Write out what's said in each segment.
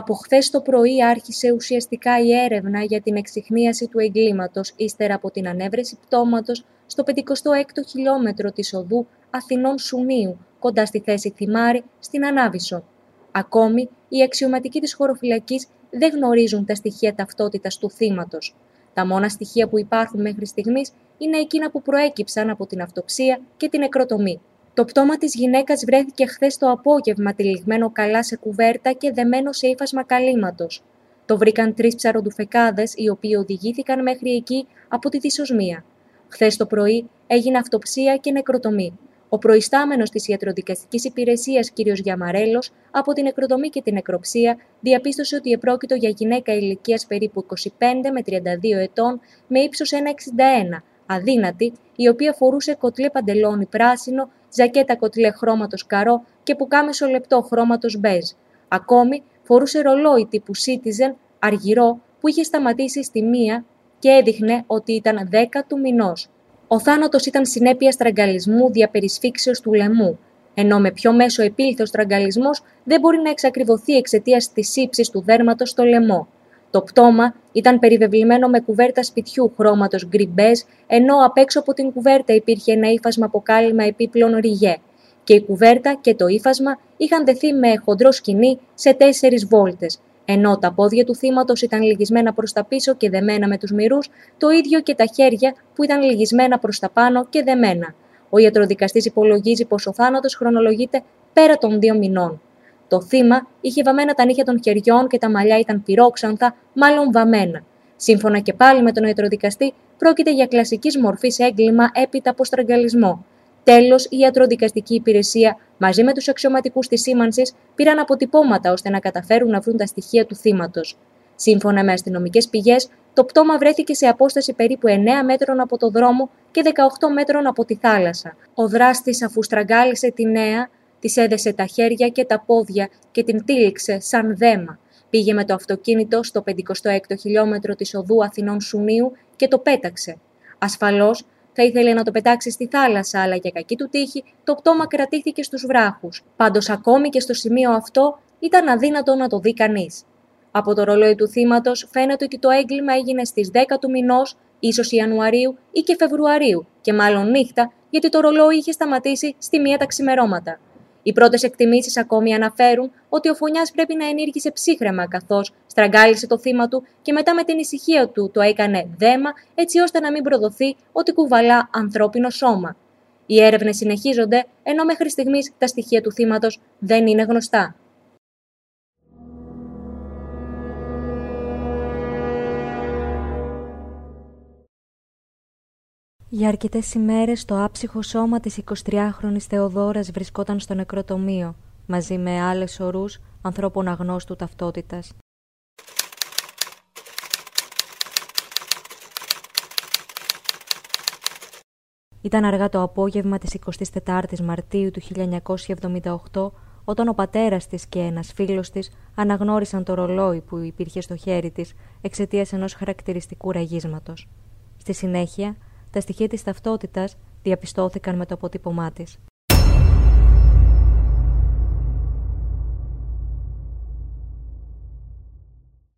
Από χθες το πρωί άρχισε ουσιαστικά η έρευνα για την εξυχνίαση του εγκλήματος ύστερα από την ανέβρεση πτώματος στο 56ο χιλιόμετρο της οδού Αθηνών Σουνίου, κοντά στη θέση Θυμάρη, στην Ανάβησο. Ακόμη, οι αξιωματικοί της χωροφυλακής δεν γνωρίζουν τα στοιχεία ταυτότητας του θύματος. Τα μόνα στοιχεία που υπάρχουν μέχρι στιγμής είναι εκείνα που προέκυψαν από την αυτοψία και την εκροτομή. Το πτώμα της γυναίκας βρέθηκε χθες το απόγευμα τυλιγμένο καλά σε κουβέρτα και δεμένο σε ύφασμα καλύματος. Το βρήκαν τρεις ψαροντουφεκάδες, οι οποίοι οδηγήθηκαν μέχρι εκεί από τη δυσοσμία. Χθες το πρωί έγινε αυτοψία και νεκροτομή. Ο προϊστάμενος της ιατροδικαστικής υπηρεσίας, κ. Γιαμαρέλος, από την νεκροτομή και την νεκροψία, διαπίστωσε ότι επρόκειτο για γυναίκα ηλικίας περίπου 25 με 32 ετών, με ύψος 1,61, αδύνατη, η οποία φορούσε κοτλέ παντελόνι πράσινο, ζακέτα κοτλέ χρώματος καρό και πουκάμεσο λεπτό χρώματος μπέζ. Ακόμη φορούσε ρολόι τύπου Citizen αργυρό που είχε σταματήσει στη μία και έδειχνε ότι ήταν 10 του μηνός. Ο θάνατος ήταν συνέπεια στραγγαλισμού διαπερισφίξεω του λαιμού, ενώ με πιο μέσο επήλθε ο στραγγαλισμός δεν μπορεί να εξακριβωθεί εξαιτίας της ύψης του δέρματος στο λαιμό. Το πτώμα ήταν περιβεβλημένο με κουβέρτα σπιτιού χρώματος γκριμπές, ενώ απ' έξω από την κουβέρτα υπήρχε ένα ύφασμα από κάλυμα επίπλων ριγέ. Και η κουβέρτα και το ύφασμα είχαν δεθεί με χοντρό σκηνή σε τέσσερις βόλτες, ενώ τα πόδια του θύματος ήταν λυγισμένα προς τα πίσω και δεμένα με τους μυρούς, το ίδιο και τα χέρια που ήταν λυγισμένα προς τα πάνω και δεμένα. Ο ιατροδικαστής υπολογίζει πως ο θάνατος χρονολογείται πέρα των δύο μηνών. Το θύμα είχε βαμμένα τα νύχια των χεριών και τα μαλλιά ήταν πυρόξανθα, μάλλον βαμμένα. Σύμφωνα και πάλι με τον ιατροδικαστή, πρόκειται για κλασικής μορφής έγκλημα έπειτα από στραγγαλισμό. Τέλος, η ιατροδικαστική υπηρεσία μαζί με τους αξιωματικούς της σήμανσης πήραν αποτυπώματα ώστε να καταφέρουν να βρουν τα στοιχεία του θύματος. Σύμφωνα με αστυνομικές πηγές, το πτώμα βρέθηκε σε απόσταση περίπου 9 μέτρων από το δρόμο και 18 μέτρων από τη θάλασσα. Ο δράστης, αφού στραγγάλισε τη νέα, Της έδεσε τα χέρια και τα πόδια και την τύλιξε σαν δέμα. Πήγε με το αυτοκίνητο στο 56ο χιλιόμετρο της οδού Αθηνών Σουνίου και το πέταξε. Ασφαλώς θα ήθελε να το πετάξει στη θάλασσα, αλλά για κακή του τύχη το πτώμα κρατήθηκε στους βράχους. Πάντως ακόμη και στο σημείο αυτό ήταν αδύνατο να το δει κανείς. Από το ρολόι του θύματος φαίνεται ότι το έγκλημα έγινε στις 10 του μηνός, ίσως Ιανουαρίου ή και Φεβρουαρίου, και μάλλον νύχτα, γιατί το ρολόι είχε σταματήσει στη μία τα ξημερώματα. Οι πρώτες εκτιμήσεις ακόμη αναφέρουν ότι ο φωνιάς πρέπει να ενήργησε ψύχρεμα, καθώς στραγγάλισε το θύμα του και μετά με την ησυχία του το έκανε δέμα, έτσι ώστε να μην προδοθεί ότι κουβαλά ανθρώπινο σώμα. Οι έρευνες συνεχίζονται, ενώ μέχρι στιγμής τα στοιχεία του θύματος δεν είναι γνωστά. Για αρκετές ημέρες το άψυχο σώμα της 23χρονη Θεοδόρας βρισκόταν στο νεκροτομείο, μαζί με άλλες ορούς ανθρώπων αγνώστου ταυτότητας. Ήταν αργά το απόγευμα της 24ης Μαρτίου του 1978 όταν ο πατέρας της και ένας φίλος της αναγνώρισαν το ρολόι που υπήρχε στο χέρι της εξαιτίας ενός χαρακτηριστικού ραγίσματος. Στη συνέχεια, τα στοιχεία της ταυτότητας διαπιστώθηκαν με το αποτύπωμά της.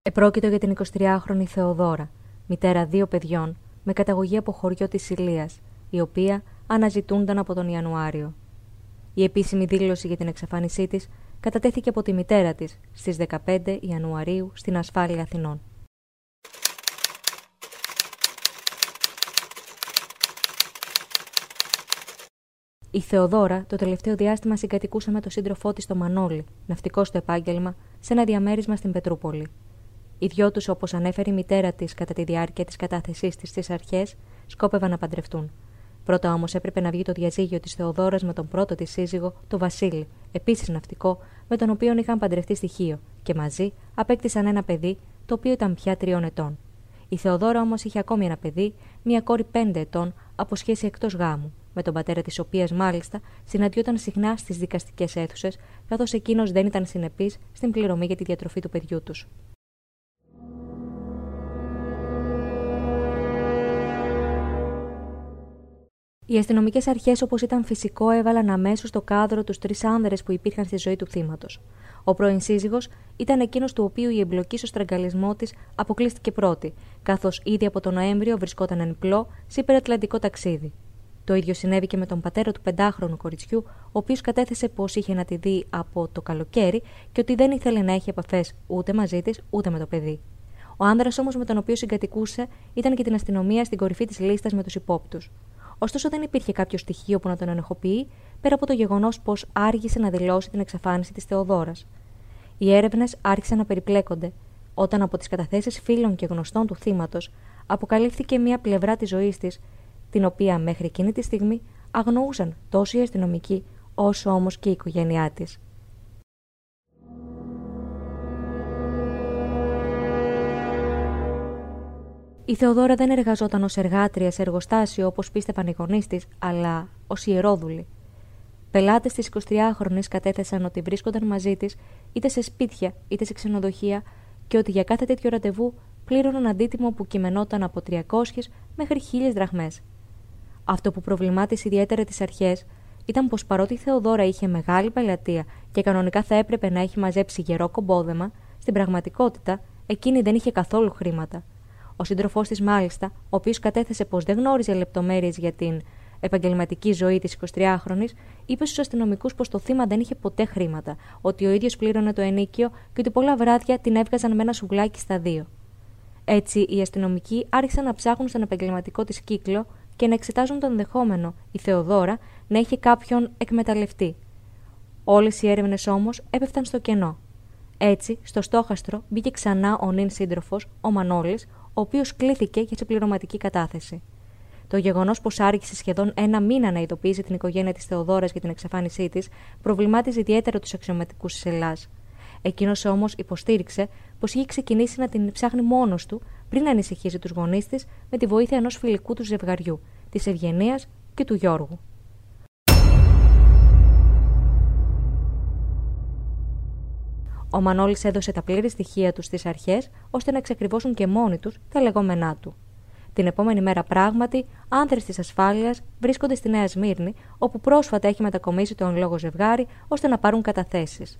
Επρόκειτο για την 23χρονη Θεοδόρα, μητέρα δύο παιδιών, με καταγωγή από χωριό της Ηλίας, η οποία αναζητούνταν από τον Ιανουάριο. Η επίσημη δήλωση για την εξαφάνισή της κατατέθηκε από τη μητέρα της στις 15 Ιανουαρίου στην ασφάλεια Αθηνών. Η Θεοδόρα το τελευταίο διάστημα συγκατοικούσε με τον σύντροφό της στο Μανώλη, ναυτικό στο επάγγελμα, σε ένα διαμέρισμα στην Πετρούπολη. Οι δυο τους, όπως ανέφερε η μητέρα της κατά τη διάρκεια της κατάθεσής της στις αρχές, σκόπευαν να παντρευτούν. Πρώτα όμως έπρεπε να βγει το διαζύγιο της Θεοδόρας με τον πρώτο της σύζυγο, τον Βασίλη, επίσης ναυτικό, με τον οποίο είχαν παντρευτεί στοιχείο, και μαζί απέκτησαν ένα παιδί, το οποίο ήταν πια τριών ετών. Η Θεοδόρα όμως είχε ακόμη ένα παιδί, μια κόρη πέντε ετών, από σχέση εκτός γάμου, με τον πατέρα της οποία μάλιστα συναντιόταν συχνά στις δικαστικές αίθουσες, καθώς εκείνος δεν ήταν συνεπής στην πληρωμή για τη διατροφή του παιδιού τους. Οι αστυνομικές αρχές, όπως ήταν φυσικό, έβαλαν αμέσως στο κάδρο τους τρεις άνδρες που υπήρχαν στη ζωή του θύματος. Ο πρώην σύζυγος ήταν εκείνος του οποίου η εμπλοκή στο στραγγαλισμό της αποκλείστηκε πρώτη, καθώς ήδη από τον Νοέμβριο βρισκόταν εν πλώ σε υπερατλαντικό ταξίδι. Το ίδιο συνέβη και με τον πατέρα του πεντάχρονου κοριτσιού, ο οποίος κατέθεσε πως είχε να τη δει από το καλοκαίρι και ότι δεν ήθελε να έχει επαφές ούτε μαζί της ούτε με το παιδί. Ο άνδρας όμως με τον οποίο συγκατοικούσε ήταν και την αστυνομία στην κορυφή της λίστας με τους υπόπτους. Ωστόσο δεν υπήρχε κάποιο στοιχείο που να τον ενοχοποιεί, πέρα από το γεγονός πως άργησε να δηλώσει την εξαφάνιση της Θεοδόρας. Οι έρευνες άρχισαν να περιπλέκονται, όταν από τις καταθέσεις φίλων και γνωστών του θύματος αποκαλύφθηκε μία πλευρά της ζωής της, την οποία μέχρι εκείνη τη στιγμή αγνοούσαν τόσο οι αστυνομικοί όσο όμως και η οικογένειά της. Η Θεοδόρα δεν εργαζόταν ως εργάτρια σε εργοστάσιο όπως πίστευαν οι γονείς της, αλλά ως ιερόδουλη. Πελάτες της 23χρονη κατέθεσαν ότι βρίσκονταν μαζί της είτε σε σπίτια είτε σε ξενοδοχεία και ότι για κάθε τέτοιο ραντεβού πλήρωναν αντίτιμο που κειμενόταν από 300 μέχρι 1000 δραχμές. Αυτό που προβλημάτισε ιδιαίτερα τις αρχές ήταν πως παρότι η Θεοδόρα είχε μεγάλη πελατεία και κανονικά θα έπρεπε να έχει μαζέψει γερό κομπόδεμα, στην πραγματικότητα εκείνη δεν είχε καθόλου χρήματα. Ο σύντροφός της, μάλιστα, ο οποίος κατέθεσε πως δεν γνώριζε λεπτομέρειες για την επαγγελματική ζωή της 23χρονη, είπε στους αστυνομικούς πως το θύμα δεν είχε ποτέ χρήματα, ότι ο ίδιος πλήρωνε το ενίκιο και ότι πολλά βράδια την έβγαζαν με ένα σουβλάκι στα δύο. Έτσι, οι αστυνομικοί άρχισαν να ψάχνουν στον επαγγελματικό της κύκλο και να εξετάζουν το ενδεχόμενο η Θεοδόρα να είχε κάποιον εκμεταλλευτεί. Όλες οι έρευνες όμως έπεφταν στο κενό. Έτσι, στο στόχαστρο μπήκε ξανά ο νυν σύντροφος, ο Μανώλης, ο οποίος κλήθηκε για συμπληρωματική κατάθεση. Το γεγονός πως άρχισε σχεδόν ένα μήνα να ειδοποιήσει την οικογένεια της Θεοδόρας για την εξαφάνισή της προβλημάτιζε ιδιαίτερα τους αξιωματικούς της Ελλάς. Εκείνος όμως υποστήριξε πως είχε ξεκινήσει να την ψάχνει μόνος του πριν να ανησυχήσει τους γονείς της με τη βοήθεια ενός φιλικού του ζευγαριού, της Ευγενίας και του Γιώργου. Ο Μανώλης έδωσε τα πλήρη στοιχεία του στις αρχές, ώστε να εξακριβώσουν και μόνοι τους τα λεγόμενά του. Την επόμενη μέρα, πράγματι, άνδρες της ασφάλειας βρίσκονται στη Νέα Σμύρνη, όπου πρόσφατα έχει μετακομίσει το εν λόγω ζευγάρι, ώστε να πάρουν καταθέσεις.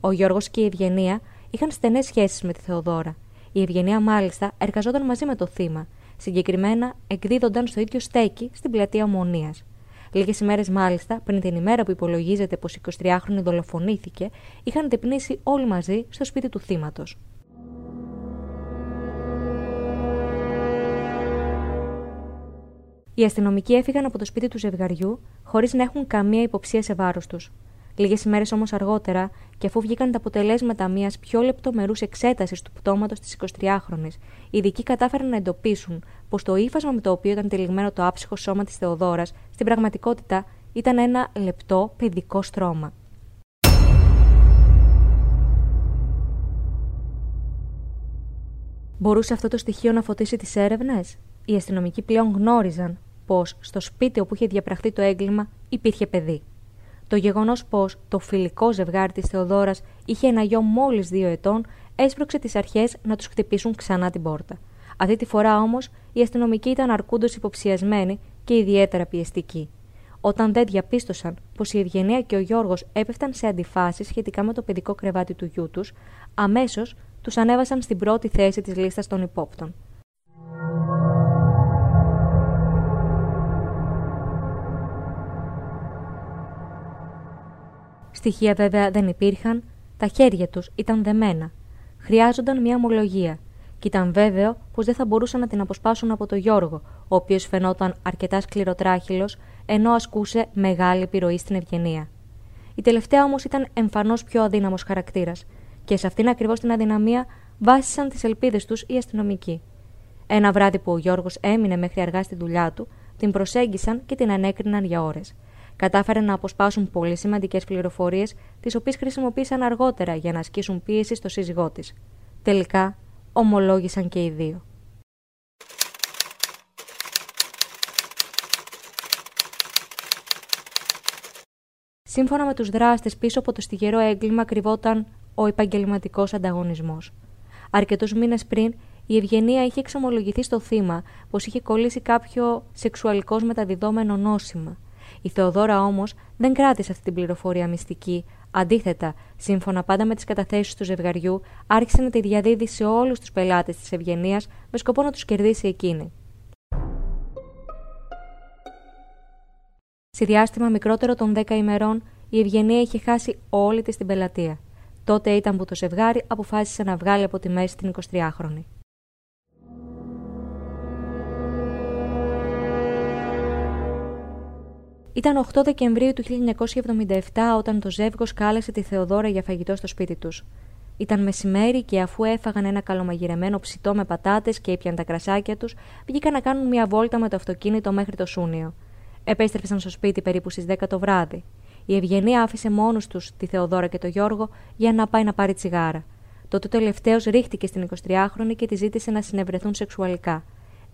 Ο Γιώργος και η Ευγενία είχαν στενές σχέσεις με τη Θεοδόρα. Η Ευγενία, μάλιστα, εργαζόταν μαζί με το θύμα. Συγκεκριμένα, εκδίδονταν στο ίδιο στέκι στην πλατεία Ομονίας. Λίγες ημέρες μάλιστα, πριν την ημέρα που υπολογίζεται πως η 23χρονη δολοφονήθηκε, είχαν τεπνήσει όλοι μαζί στο σπίτι του θύματος. Οι αστυνομικοί έφυγαν από το σπίτι του ζευγαριού χωρίς να έχουν καμία υποψία σε βάρος τους. Λίγες ημέρες όμως αργότερα, και αφού βγήκαν τα αποτελέσματα μιας πιο λεπτομερούς εξέτασης του πτώματος της 23χρονη, οι ειδικοί κατάφεραν να εντοπίσουν πως το ύφασμα με το οποίο ήταν τυλιγμένο το άψυχο σώμα της Θεοδόρας στην πραγματικότητα ήταν ένα λεπτό παιδικό στρώμα. Μπορούσε αυτό το στοιχείο να φωτίσει τις έρευνες; Οι αστυνομικοί πλέον γνώριζαν πως στο σπίτι όπου είχε διαπραχθεί το έγκλημα υπήρχε παιδί. Το γεγονός πως το φιλικό ζευγάρι της Θεοδόρας είχε ένα γιο μόλις δύο ετών έσπρωξε τις αρχές να τους χτυπήσουν ξανά την πόρτα. Αυτή τη φορά όμως οι αστυνομικοί ήταν αρκούντως υποψιασμένοι και ιδιαίτερα πιεστικοί. Όταν δεν διαπίστωσαν πως η Ευγενία και ο Γιώργος έπεφταν σε αντιφάσεις σχετικά με το παιδικό κρεβάτι του γιού τους, αμέσως τους ανέβασαν στην πρώτη θέση της λίστας των υπόπτων. Στοιχεία βέβαια δεν υπήρχαν, τα χέρια τους ήταν δεμένα. Χρειάζονταν μια ομολογία και ήταν βέβαιο πως δεν θα μπορούσαν να την αποσπάσουν από τον Γιώργο, ο οποίος φαινόταν αρκετά σκληροτράχυλος, ενώ ασκούσε μεγάλη επιρροή στην ευγενία. Η τελευταία όμως ήταν εμφανώς πιο αδύναμος χαρακτήρας και σε αυτήν ακριβώς την αδυναμία βάσισαν τις ελπίδες τους οι αστυνομικοί. Ένα βράδυ που ο Γιώργος έμεινε μέχρι αργά στη δουλειά του, την προσέγγισαν και την ανέκριναν για ώρες κατάφεραν να αποσπάσουν πολύ σημαντικές πληροφορίες, τις οποίες χρησιμοποίησαν αργότερα για να ασκήσουν πίεση στο σύζυγό της. Τελικά, ομολόγησαν και οι δύο. Σύμφωνα με τους δράστες πίσω από το στιγερό έγκλημα κρυβόταν ο επαγγελματικός ανταγωνισμός. Αρκετούς μήνες πριν, η Ευγενία είχε εξομολογηθεί στο θύμα πως είχε κολλήσει κάποιο σεξουαλικός μεταδιδόμενο νόσημα. Η Θεοδόρα όμως δεν κράτησε αυτή την πληροφορία μυστική. Αντίθετα, σύμφωνα πάντα με τις καταθέσεις του ζευγαριού, άρχισε να τη διαδίδει σε όλους τους πελάτες της Ευγενίας με σκοπό να τους κερδίσει εκείνη. Σε διάστημα μικρότερο των 10 ημερών, η Ευγενία είχε χάσει όλη της την πελατεία. Τότε ήταν που το ζευγάρι αποφάσισε να βγάλει από τη μέση την 23χρονη. Ήταν 8 Δεκεμβρίου του 1977 όταν το ζεύγος κάλεσε τη Θεοδόρα για φαγητό στο σπίτι τους. Ήταν μεσημέρι και αφού έφαγαν ένα καλομαγειρεμένο ψητό με πατάτες και ήπιαν τα κρασάκια τους, βγήκαν να κάνουν μια βόλτα με το αυτοκίνητο μέχρι το Σούνιο. Επέστρεφαν στο σπίτι περίπου στις 10 το βράδυ. Η Ευγενία άφησε μόνο τους τη Θεοδόρα και το Γιώργο για να πάει να πάρει τσιγάρα. Τότε ο τελευταίος ρίχτηκε στην 23χρονη και τη ζήτησε να συνευρεθούν σεξουαλικά.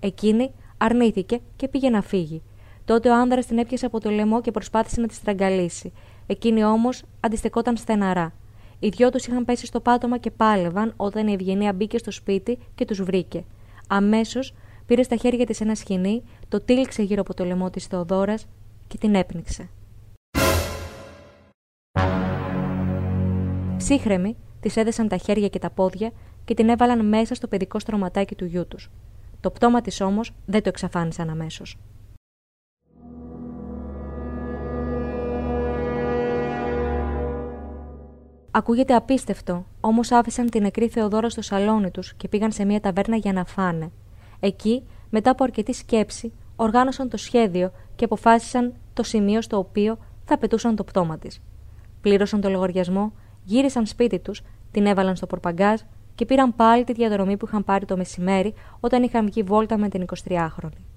Εκείνη αρνήθηκε και πήγε να φύγει. Τότε ο άνδρας την έπιασε από το λαιμό και προσπάθησε να τη στραγγαλίσει. Εκείνη όμως αντιστεκόταν στεναρά. Οι δυο τους είχαν πέσει στο πάτωμα και πάλευαν όταν η Ευγενία μπήκε στο σπίτι και τους βρήκε. Αμέσως πήρε στα χέρια της ένα σκηνή, το τύλιξε γύρω από το λαιμό της Θεοδόρας και την έπνιξε. Ψύχρεμοι, της έδεσαν τα χέρια και τα πόδια και την έβαλαν μέσα στο παιδικό στρωματάκι του γιού τους. Το πτώμα της όμως δεν το εξαφάνισαν αμέσως. Ακούγεται απίστευτο, όμως άφησαν την νεκρή Θεοδόρα στο σαλόνι τους και πήγαν σε μια ταβέρνα για να φάνε. Εκεί, μετά από αρκετή σκέψη, οργάνωσαν το σχέδιο και αποφάσισαν το σημείο στο οποίο θα πετούσαν το πτώμα της. Πλήρωσαν το λογαριασμό, γύρισαν σπίτι τους, την έβαλαν στο πορπαγκάζ και πήραν πάλι τη διαδρομή που είχαν πάρει το μεσημέρι όταν είχαν βγει βόλτα με την 23χρονη.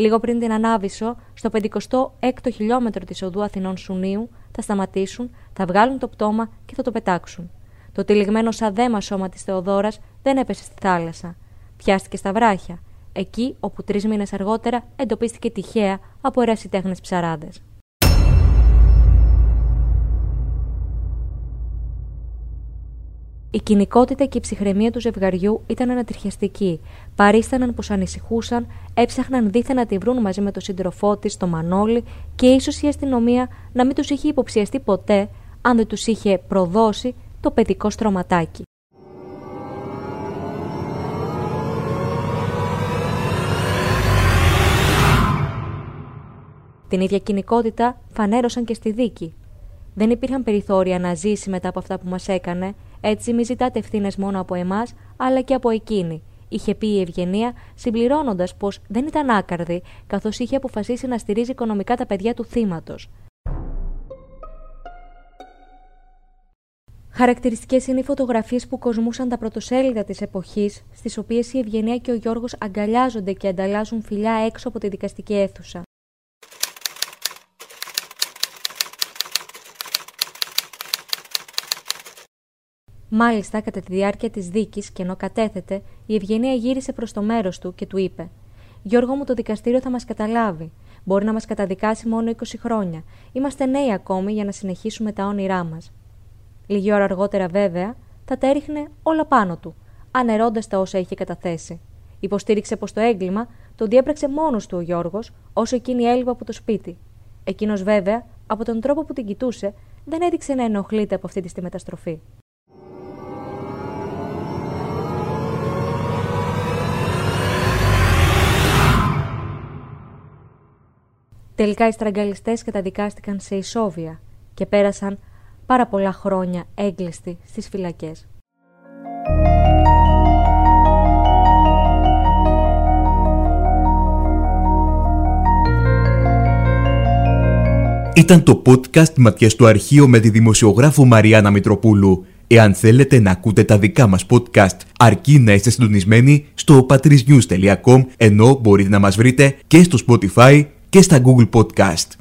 Λίγο πριν την Ανάβησο, στο 56ο χιλιόμετρο της οδού Αθηνών Σουνίου, θα σταματήσουν, θα βγάλουν το πτώμα και θα το πετάξουν. Το τυλιγμένο σαν δέμα σώμα της Θεοδόρας δεν έπεσε στη θάλασσα. Πιάστηκε στα βράχια, εκεί όπου τρεις μήνες αργότερα εντοπίστηκε τυχαία από ερασιτέχνε ψαράδες. Η κοινικότητα και η ψυχραιμία του ζευγαριού ήταν ανατριχιαστική. Παρίσταναν πως ανησυχούσαν, έψαχναν δίθεν να τη βρουν μαζί με τον σύντροφό της, το Μανώλη, και ίσως η αστυνομία να μην τους είχε υποψιαστεί ποτέ αν δεν τους είχε προδώσει το παιδικό στρωματάκι. Την ίδια κοινικότητα φανέρωσαν και στη δίκη. Δεν υπήρχαν περιθώρια να ζήσει μετά από αυτά που μας έκανε, έτσι μη ζητάτε ευθύνες μόνο από εμάς, αλλά και από εκείνη, είχε πει η Ευγενία, συμπληρώνοντας πως δεν ήταν άκαρδη, καθώς είχε αποφασίσει να στηρίζει οικονομικά τα παιδιά του θύματος. Χαρακτηριστικές είναι οι φωτογραφίες που κοσμούσαν τα πρωτοσέλιδα της εποχής, στις οποίες η Ευγενία και ο Γιώργος αγκαλιάζονται και ανταλλάσσουν φιλιά έξω από τη δικαστική αίθουσα. Μάλιστα, κατά τη διάρκεια της δίκης και ενώ κατέθεται, η Ευγενία γύρισε προς το μέρος του και του είπε: Γιώργο μου, το δικαστήριο θα μας καταλάβει. Μπορεί να μας καταδικάσει μόνο 20 χρόνια. Είμαστε νέοι ακόμη για να συνεχίσουμε τα όνειρά μας. Λίγη ώρα αργότερα, βέβαια, θα τα έριχνε όλα πάνω του, ανερώντα τα όσα είχε καταθέσει. Υποστήριξε πως το έγκλημα το διέπραξε μόνος του ο Γιώργος, όσο εκείνη έλειπε από το σπίτι. Εκείνος, βέβαια, από τον τρόπο που την κοιτούσε, δεν έδειξε να ενοχλείται από αυτή τη μεταστροφή. Τελικά οι στραγγαλιστές καταδικάστηκαν σε ισόβια και πέρασαν πάρα πολλά χρόνια έγκλειστοι στις φυλακές. Ήταν το podcast «Ματιές στο αρχείο» με τη δημοσιογράφο Μαριάννα Μητροπούλου. Εάν θέλετε να ακούτε τα δικά μας podcast, αρκεί να είστε συντονισμένοι στο patrisnews.com, ενώ μπορείτε να μας βρείτε και στο Spotify, και στα Google Podcast.